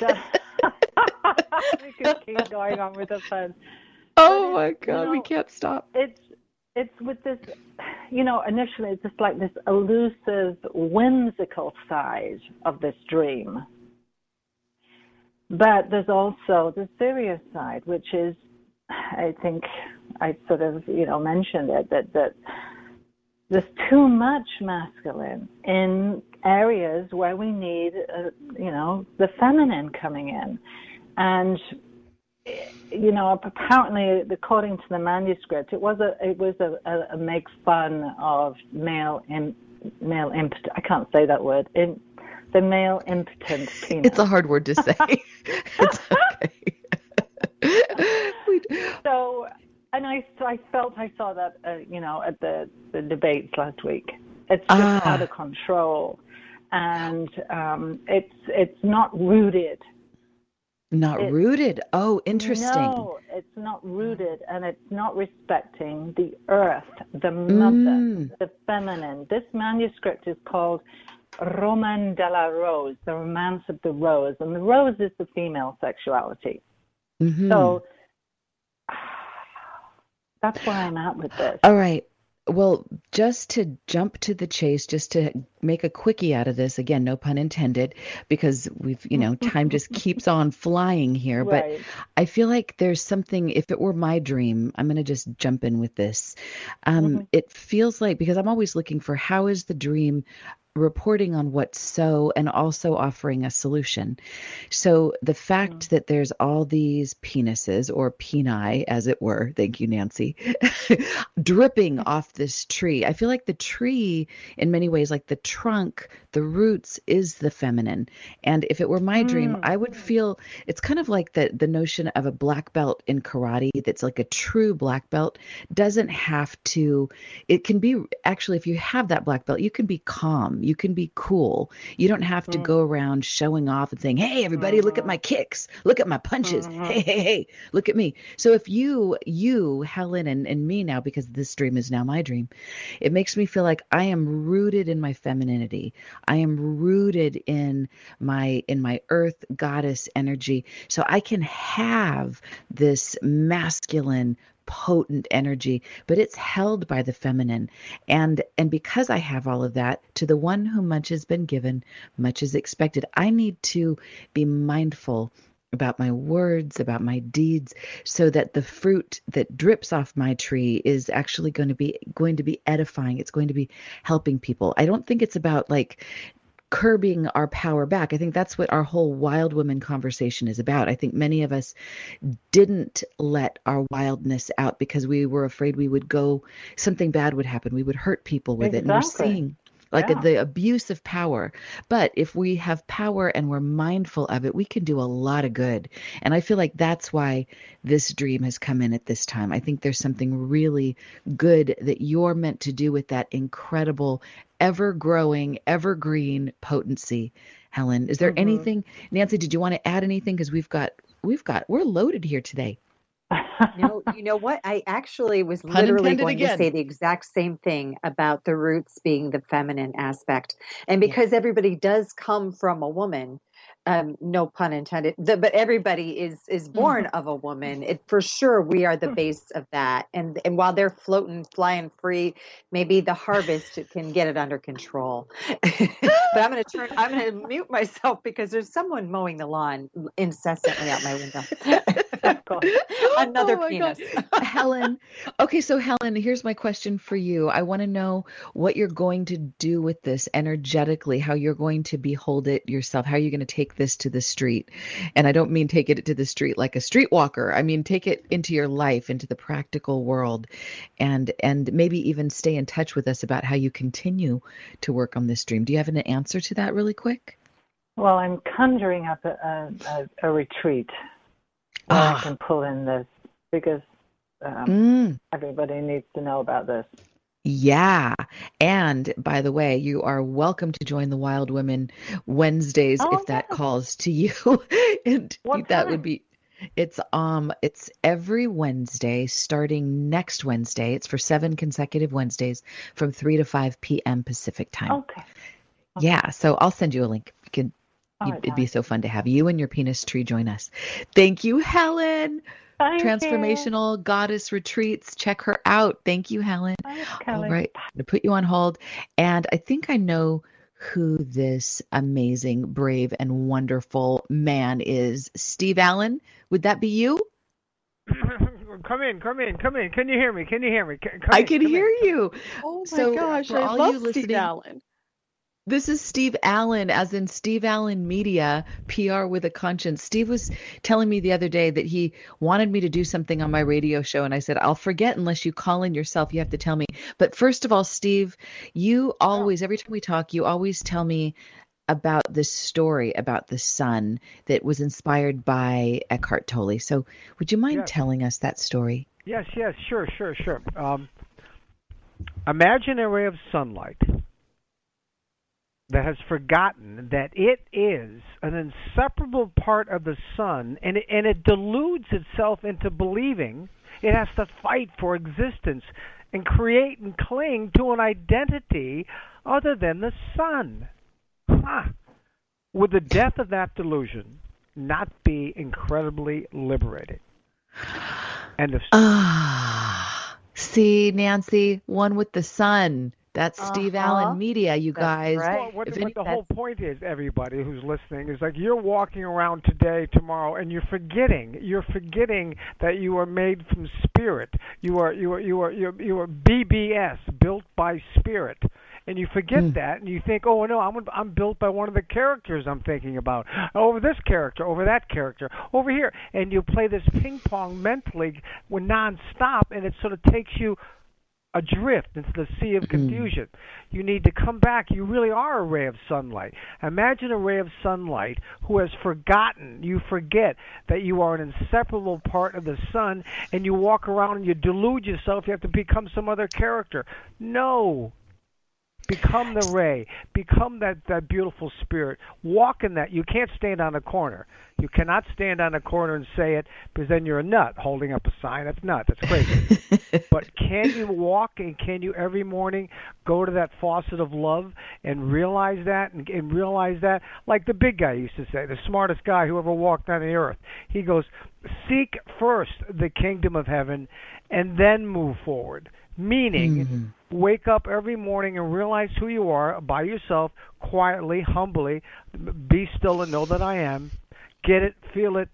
<laughs> we could keep going on with the puns. Oh But my it's, god, you we can't stop. It's it's with this, <sighs> you know. Initially, it's just like this elusive, whimsical side of this dream. But there's also the serious side, which is, I think, I sort of, you know, mentioned it that that there's too much masculine in areas where we need, uh, you know, the feminine coming in, and you know, apparently, according to the manuscript, it was a it was a, a, a make fun of male imp, male imp. I can't say that word. In, the male impotent penis. It's a hard word to say. <laughs> it's okay. <laughs> so, and I, so I felt I saw that, uh, you know, at the, the debates last week. It's just ah. out of control, and um, it's it's not rooted. Not it's, rooted. Oh, interesting. No, it's not rooted, and it's not respecting the earth, the mother, mm. the feminine. This manuscript is called Roman de la Rose, the romance of the rose, and the rose is the female sexuality. Mm-hmm. So <sighs> that's where I'm at with this. All right. Well, just to jump to the chase, just to make a quickie out of this, again, no pun intended, because we've, you know, time just <laughs> keeps on flying here. Right. But I feel like there's something, if it were my dream, I'm going to just jump in with this. Um, mm-hmm. It feels like, because I'm always looking for how is the dream reporting on what's so and also offering a solution. So the fact mm-hmm. that there's all these penises or peni, as it were, <laughs> thank you, Nancy, <laughs> dripping off this tree. I feel like the tree, in many ways, like the trunk, the roots is the feminine. And if it were my mm-hmm. dream, mm. I would feel it's kind of like the the notion of a black belt in karate that's like a true black belt doesn't have to it can be actually if you have that black belt, you can be calm you can be cool. You don't have to mm. go around showing off and saying, "Hey, everybody, mm-hmm. look at my mm-hmm. kicks. Look at my punches. Mm-hmm. Hey, hey, hey, look at me." So if you, you, Helen, and and me now, because this dream is now my dream, it makes me feel like I am rooted in my femininity. I am rooted in my in my earth goddess energy, so I can have this masculine potent energy but it's held by the feminine. And and because i have all of that to the one whom much has been given much is expected. I need to be mindful about my words about my deeds so that the fruit that drips off my tree is actually going to be going to be edifying. It's going to be helping people. I don't think it's about like curbing our power back. I think that's what our whole wild woman conversation is about. I think many of us didn't let our wildness out because we were afraid we would go something bad would happen. We would hurt people with exactly. it. And we're seeing like yeah. the abuse of power. But if we have power and we're mindful of it, we can do a lot of good. And I feel like that's why this dream has come in at this time. I think there's something really good that you're meant to do with that incredible, ever growing, evergreen potency. Helen, is there mm-hmm. anything, Nancy? Did you want to add anything? Because we've got, we've got, we're loaded here today <laughs> no, you know what? I actually was Pun literally going again. to say the exact same thing about the roots being the feminine aspect. And because yeah. everybody does come from a woman, um, no pun intended, the, but everybody is is born mm-hmm. of a woman. It for sure we are the base of that. And and while they're floating, flying free, maybe the harvest <laughs> can get it under control. <laughs> but I'm going to turn. I'm going to mute myself because there's someone mowing the lawn incessantly out my window. <laughs> <laughs> Another oh penis. <laughs> Helen. Okay, so Helen, here's my question for you. I want to know what you're going to do with this energetically, how you're going to behold it yourself, how are you're going to take this to the street. And I don't mean take it to the street like a streetwalker. I mean take it into your life, into the practical world and and maybe even stay in touch with us about how you continue to work on this dream. Do you have an answer to that really quick? Well, I'm conjuring up a, a, a retreat where. I can pull in this because um, mm. everybody needs to know about this. Yeah. And by the way, you are welcome to join the Wild Women Wednesdays oh, if that calls to you. <laughs> and what that time? would be it's um it's every Wednesday starting next Wednesday. It's for 7 consecutive Wednesdays from 3 to 5 p.m. Pacific time. Okay. okay. Yeah, so I'll send you a link. You can right, it'd be so fun to have you and your penis tree join us. Thank you, Helen. Thank Transformational you. Goddess Retreats. Check her out. Thank you, Helen. All right. I'm going to put you on hold. And I think I know who this amazing, brave, and wonderful man is. Steve Allen, would that be you? <clears throat> come in, come in, come in. Can you hear me? Can you hear me? Come I can hear in. you. Oh my so gosh, I love Steve Allen. This is Steve Allen, as in Steve Allen Media, PR with a conscience. Steve was telling me the other day that he wanted me to do something on my radio show, and I said, I'll forget unless you call in yourself. You have to tell me. But first of all, Steve, you always, every time we talk, you always tell me about this story about the sun that was inspired by Eckhart Tolle. So, would you mind yes. telling us that story? Yes, yes, sure, sure, sure. Um, imagine a ray of sunlight that has forgotten that it is an inseparable part of the sun, and it, and it deludes itself into believing it has to fight for existence and create and cling to an identity other than the sun. Huh. Would the death of that delusion not be incredibly liberating? And if ah, see, Nancy, one with the sun. That's uh-huh. Steve Allen Media, you That's guys. right. Well, what, what any- the whole point is, everybody who's listening, is like you're walking around today, tomorrow, and you're forgetting. You're forgetting that you are made from spirit. You are you are you are you are, you are BBS, built by spirit. And you forget Hmm. that, and you think, "Oh no, I'm I'm built by one of the characters I'm thinking about. Over this character, over that character, over here." And you play this ping pong mentally, when nonstop, and it sort of takes you adrift into the sea of mm-hmm. confusion. You need to come back. You really are a ray of sunlight. Imagine a ray of sunlight who has forgotten, you forget that you are an inseparable part of the sun, and you walk around and you delude yourself you have to become some other character. No. Become the ray. Become that, that beautiful spirit. Walk in that. You can't stand on a corner. You cannot stand on a corner and say it because then you're a nut holding up a sign. That's nuts. That's crazy. <laughs> but can you walk and can you every morning go to that faucet of love and realize that and, and realize that like the big guy used to say, the smartest guy who ever walked on the earth. He goes, "Seek first the kingdom of heaven and then move forward." Meaning, mm-hmm. Wake up every morning and realize who you are by yourself, quietly, humbly, be still and know that I am. Get it, feel it,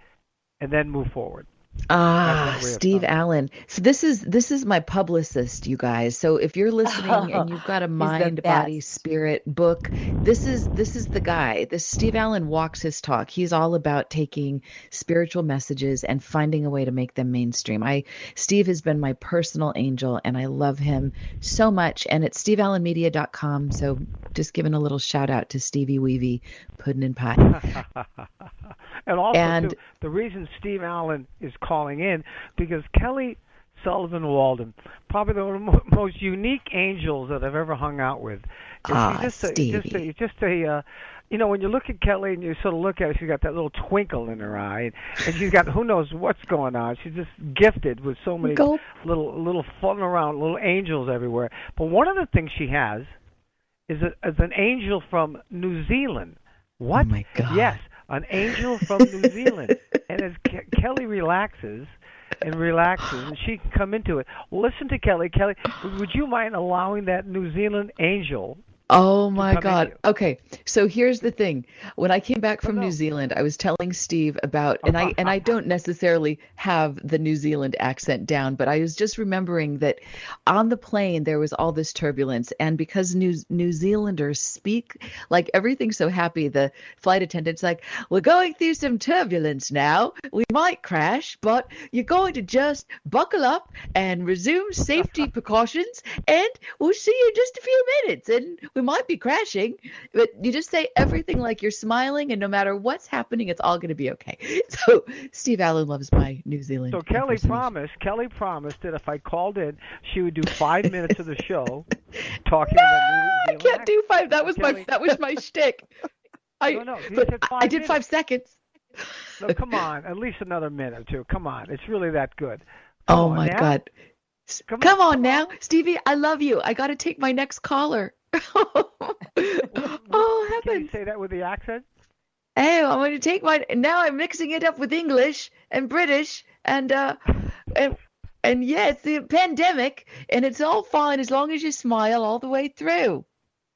and then move forward. Ah, That's what we have Steve. Allen. So this is this is my publicist, you guys. So if you're <laughs> listening and you've got a mind, body, spirit book, this is this is the guy. This Steve Allen walks his talk. He's all about taking spiritual messages and finding a way to make them mainstream. I Steve has been my personal angel and I love him so much. And it's steveallenmedia.com. So just giving a little shout out to Stevie Weavy, Puddin' and Pie. <laughs> and also, And- too, the reason Steve Allen is calling in because Kelly Sullivan Walden, probably the mo- <laughs> most unique angels that I've ever hung out with. And Ah, she's just a, just a, just a, uh, you know, when you look at Kelly and you sort of look at her, she's got that little twinkle in her eye, and she's got who knows what's going on. She's just gifted with so many Gulp. little little floating around, little angels everywhere. But one of the things she has is, a, is an angel from New Zealand. What? Oh my God. Yes, an angel from New Zealand. And as Ke- Kelly relaxes and relaxes, and she can come into it. Listen to Kelly. Kelly, would you mind allowing that New Zealand angel? Oh my God. Okay. So here's the thing. When I came back oh, from no. New Zealand, I was telling Steve about and I and I <laughs> don't necessarily have the New Zealand accent down, but I was just remembering that on the plane there was all this turbulence and because New New Zealanders speak like everything's so happy, the flight attendant's like, "We're going through some turbulence now. We might crash, but you're going to just buckle up and resume safety <laughs> precautions and we'll see you in just a few minutes and we might be crashing but you just say everything like you're smiling and no matter what's happening it's all going to be okay <laughs> so steve allen loves my new zealand So Kelly promised. Kelly promised that if I called in, she would do five <laughs> minutes of the show <laughs> talking about New Zealand. i can't do five that was my that was my shtick i No, no, I- did minutes. five seconds No, come on, at least another minute or two. Come on, it's really that good. Come oh my now. god Come come, on, on, now stevie i love you i got to take my next caller <laughs> oh Can you say that with the accent? Hey, I'm going to take my. Now I'm mixing it up with English and British and uh and and yeah, it's the pandemic and it's all fine as long as you smile all the way through.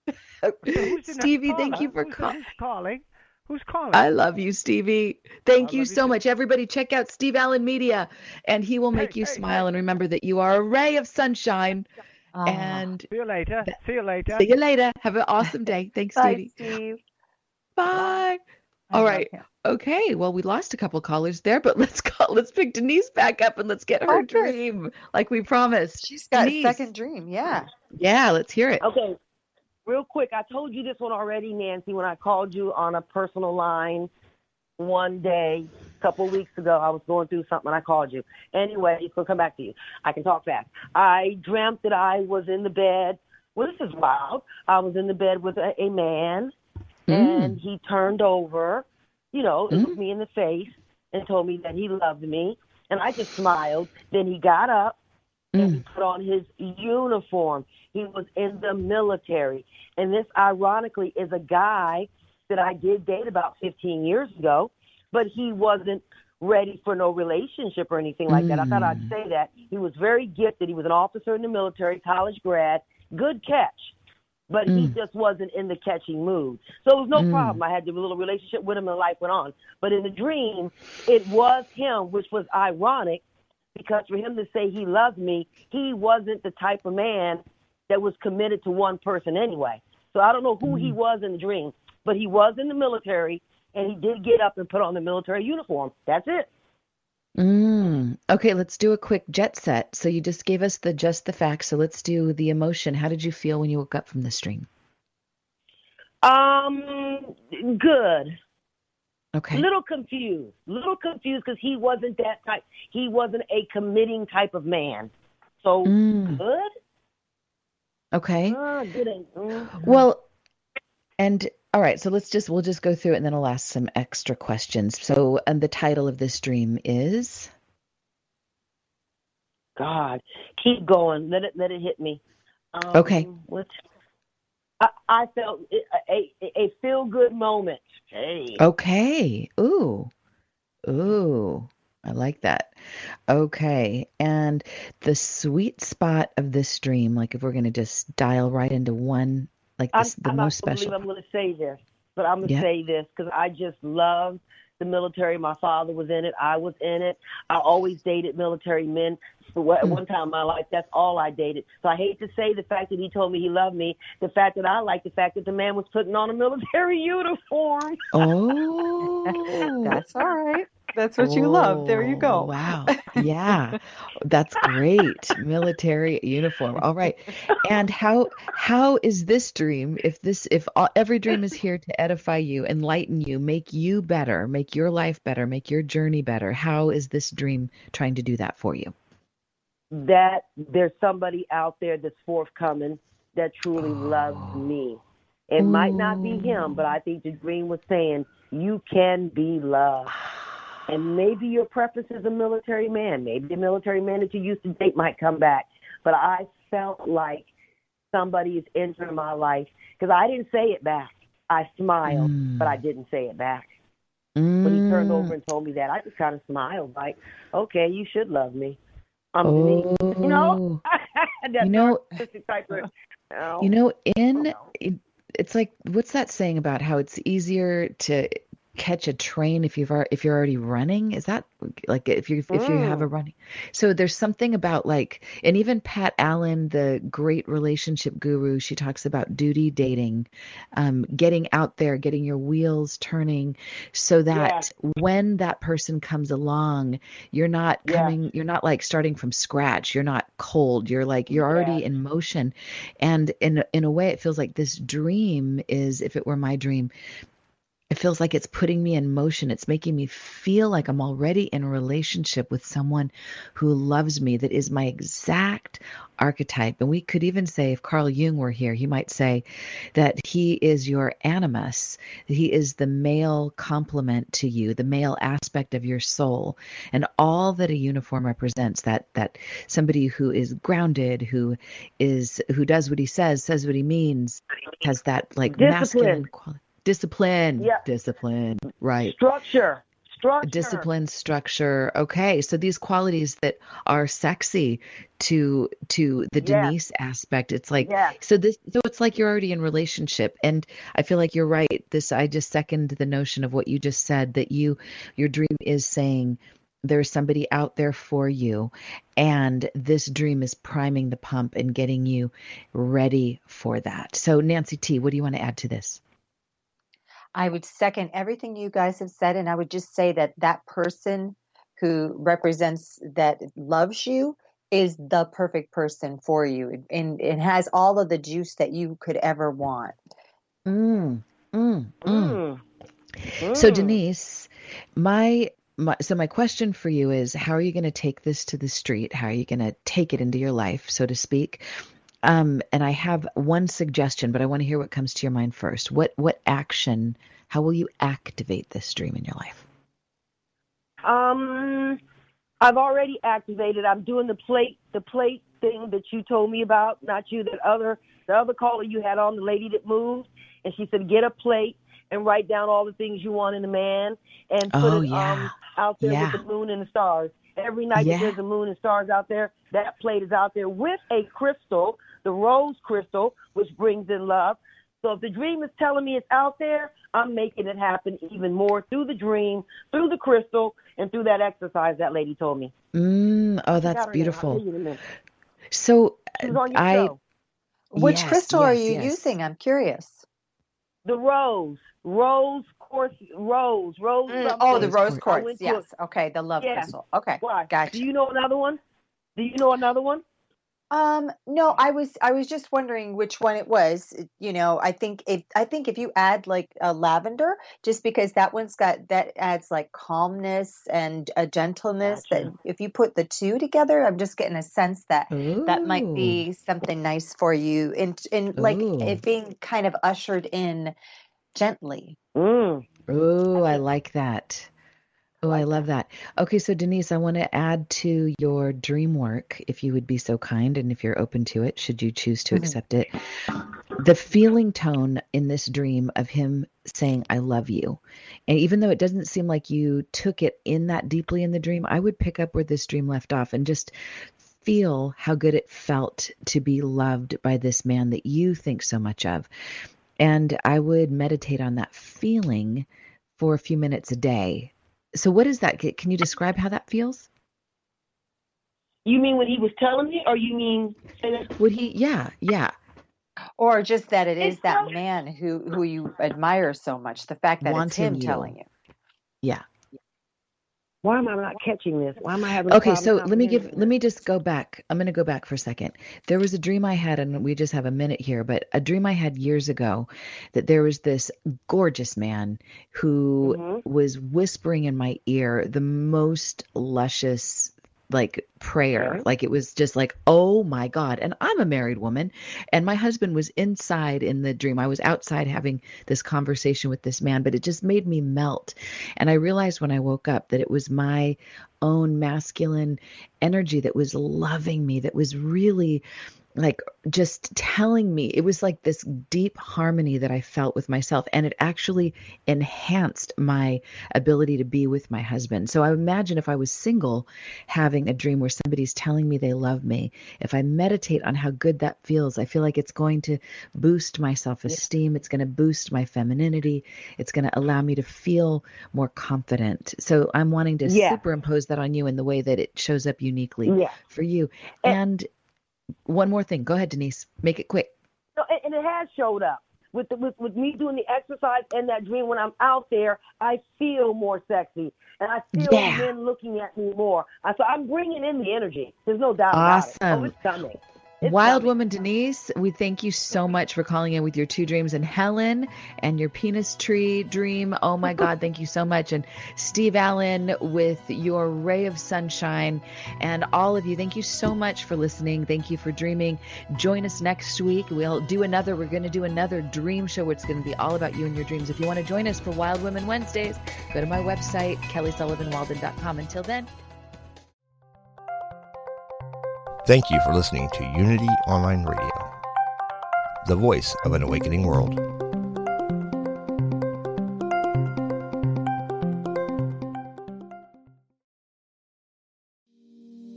<laughs> Next Stevie, thank you for Who's, calling. who's calling? I love you, Stevie. Thank I you love you so too. much. Everybody, check out Steve Allen Media, and he will make Hey, you hey, smile hey. and remember that you are a ray of sunshine. <laughs> Ah. And See you later. See you later. see you later. Have an awesome day. <laughs> Thanks, Bye, Stevie. Steve. Bye. I All love right. him. Okay. Well, we lost a couple callers there, but <laughs> let's call. Let's pick Denise back up and let's get her good. dream like we promised. She's got Denise. a second dream. Yeah. Yeah, let's hear it. Okay. real quick, I told you this one already, Nancy, when I called you on a personal line one day a couple weeks ago. I was going through something and I called you. Anyway, it's to come back to you. I can talk fast. I dreamt that I was in the bed. Well, this is wild. I was in the bed with a, a man mm. and he turned over, you know, mm. looked me in the face and told me that he loved me. And I just smiled. Then he got up and he mm. put on his uniform. He was in the military. And this, ironically, is a guy that I did date about 15 years ago, but he wasn't ready for no relationship or anything like mm. that. I thought I'd mm. say that. He was very gifted. He was an officer in the military, college grad, good catch. But mm. he just wasn't in the catching mood. So it was no mm. problem. I had a little relationship with him and life went on. But in the dream, it was him, which was ironic because for him to say he loved me, he wasn't the type of man that was committed to one person anyway. So I don't know who he mm. was in the dream, but he was in the military and he did get up and put on the military uniform. That's it. Mm. Okay, let's do a quick jet set. So you just gave us the just the facts. So let's do the emotion. How did you feel when you woke up from the stream? Um, good. Okay. Little confused. Little confused because he wasn't that type. He wasn't a committing type of man. So mm. good. Okay. Uh, good. Mm-hmm. Well, and all right, so let's just we'll just go through it and then I'll ask some extra questions. So, and the title of this dream is God, keep going. Let it let it hit me. Um, okay. What? I, I felt a a, a feel good moment. Hey. Okay. Ooh. Ooh. I like that. Okay. And the sweet spot of this dream, like if we're going to just dial right into one like this, I'm, the I'm most special. I'm going to say this, but I'm going to say this because I just love the military. My father was in it. I was in it. I always dated military men. For at mm. one time in my life, that's all I dated. So I hate to say the fact that he told me he loved me. The fact that I like the fact that the man was putting on a military <laughs> uniform. Oh, <laughs> that's all right. That's what you love. There you oh, go. Oh, wow. <laughs> Yeah. That's great. Military uniform. All right. And how how is this dream if this if all, every dream is here to edify you, enlighten you, make you better, make your life better, make your journey better. How is this dream trying to do that for you? That there's somebody out there that's forthcoming that truly oh. loves me. It Ooh. might not be him, but I think the dream was saying you can be loved. <sighs> And maybe your preference is a military man. Maybe the military man that you used to date might come back. But I felt like somebody is entering my life because I didn't say it back. I smiled, mm. but I didn't say it back. Mm. When he turned over mm. and told me that, I just kind of smiled, like, "Okay, you should love me." I'm oh. you know, <laughs> you know, type of, oh, you know, in know. It, it's like what's that saying about how it's easier to catch a train if you've if you're already running is that like if you if you have a mm. running so there's something about like and even pat allen the great relationship guru she talks about duty dating um, getting out there getting your wheels turning so that yeah. when that person comes along you're not coming yeah. you're not like starting from scratch you're not cold you're like you're already yeah. in motion and in in a way it feels like this dream is if it were my dream it feels like it's putting me in motion. It's making me feel like I'm already in a relationship with someone who loves me, that is my exact archetype. And we could even say, if Carl Jung were here, he might say that he is your animus, that he is the male complement to you, the male aspect of your soul, and all that a uniform represents. That that somebody who is grounded, who is who does what he says, says what he means, has that like Discipline. masculine quality Discipline. Yeah. Discipline. Right. Structure. Structure. Discipline, structure. Okay, so these qualities that are sexy to to the Denise aspect, it's like so this so it's like you're already in relationship, and I feel like you're right. This I just second the notion of what you just said that you your dream is saying there's somebody out there for you and this dream is priming the pump and getting you ready for that so nancy t what do you want to add to this I would second everything you guys have said, and I would just say that that person who represents that loves you is the perfect person for you and it has all of the juice that you could ever want. Mm, mm, mm. So Mm. Denise, my, my so my question for you is how are you going to take this to the street? How are you going to take it into your life, so to speak? Um, and I have one suggestion, but I want to hear what comes to your mind first. What what action? How will you activate this dream in your life? Um, I've already activated. I'm doing the plate, the plate thing that you told me about. Not you, that other, the other caller you had on, the lady that moved, and she said get a plate and write down all the things you want in a man and put Oh, it yeah. um out there Yeah. with the moon and the stars. Every night Yeah. there's a moon and stars out there, that plate is out there with a crystal, the rose crystal, which brings in love. So if the dream is telling me it's out there, I'm making it happen even more through the dream, through the crystal, and through that exercise that lady told me. Mm, oh, I that's got her name. I'll beautiful. tell you in a minute. So She was on your I show. Which yes, crystal are you yes. using? I'm curious. The rose, rose course, rose, rose. Mm, oh, the rose I quartz. Yes. a- Okay, the love Yeah. crystal. Okay. Why? Gotcha. Do you know another one? Do you know another one? Um, no, I was I was just wondering which one it was. You know, I think if I think if you add like a lavender, just because that one's got that adds like calmness and a gentleness. That if you put the two together, I'm just getting a sense that that might be something nice for you, in in like Ooh. it being kind of ushered in gently. Mm. Ooh, I like that. Oh, I love that. Okay, so Denise, I want to add to your dream work, if you would be so kind, and if you're open to it, should you choose to Mhm. accept it. The feeling tone in this dream of him saying, I love you. And even though it doesn't seem like you took it in that deeply in the dream, I would pick up where this dream left off and just feel how good it felt to be loved by this man that you think so much of. And I would meditate on that feeling for a few minutes a day. So, what is that? Can you describe how that feels? You mean when he was telling me, or you mean? say Would he? Yeah, yeah. Or just that it is that man who who you admire so much. The fact that Wants it's him him you. telling you. Yeah. Why am I not catching this? Why am I having? a Okay, so let me give let me just go back. I'm going to go back for a second. There was a dream I had and we just have a minute here, but a dream I had years ago that there was this gorgeous man who Mhm. was whispering in my ear the most luscious like prayer. Like it was just like, "Oh my god." And I'm a married woman and my husband was inside in the dream. I was outside having this conversation with this man, but it just made me melt. And I realized when I woke up that it was my own masculine energy that was loving me, that was really like just telling me it was like this deep harmony that I felt with myself and it actually enhanced my ability to be with my husband. So I imagine if I was single having a dream where somebody's telling me they love me, if I meditate on how good that feels, I feel like it's going to boost my self-esteem, it's going to boost my femininity, it's going to allow me to feel more confident. So I'm wanting to Yeah. superimpose that on you in the way that it shows up uniquely Yeah. for you. And- And one more thing. Go ahead, Denise. Make it quick. No, and, and it has showed up with, the, with with me doing the exercise and that dream. When I'm out there, I feel more sexy, and I feel Yeah. men looking at me more. I, so I'm bringing in the energy. There's no doubt about it. Awesome. Oh, it's coming. Wild. Woman Denise, we thank you so much for calling in with your two dreams and Helen and your penis tree dream. Oh my God, thank you so much. And Steve Allen with your ray of sunshine. And all of you, thank you so much for listening. Thank you for dreaming. Join us next week. We'll do another, we're going to do another dream show where it's going to be all about you and your dreams. If you want to join us for Wild Women Wednesdays, go to my website, kellysullivanwalden.com. Until then, Thank you for listening to Unity Online Radio, the voice of an awakening world.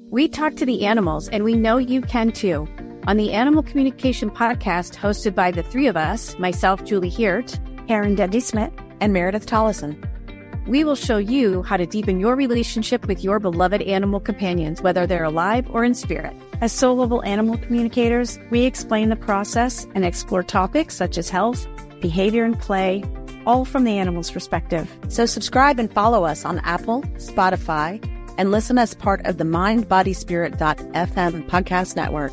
We talk to the animals, and we know you can too. On the Animal Communication Podcast, hosted by the three of us myself, Julie Hiert, Karen Dudley Smith, and Meredith Tollison. We will show you how to deepen your relationship with your beloved animal companions, whether they're alive or in spirit. As soul level animal communicators, we explain the process and explore topics such as health, behavior, and play, all from the animal's perspective. So subscribe and follow us on Apple, Spotify, and listen as part of the mindbodyspirit.fm podcast network.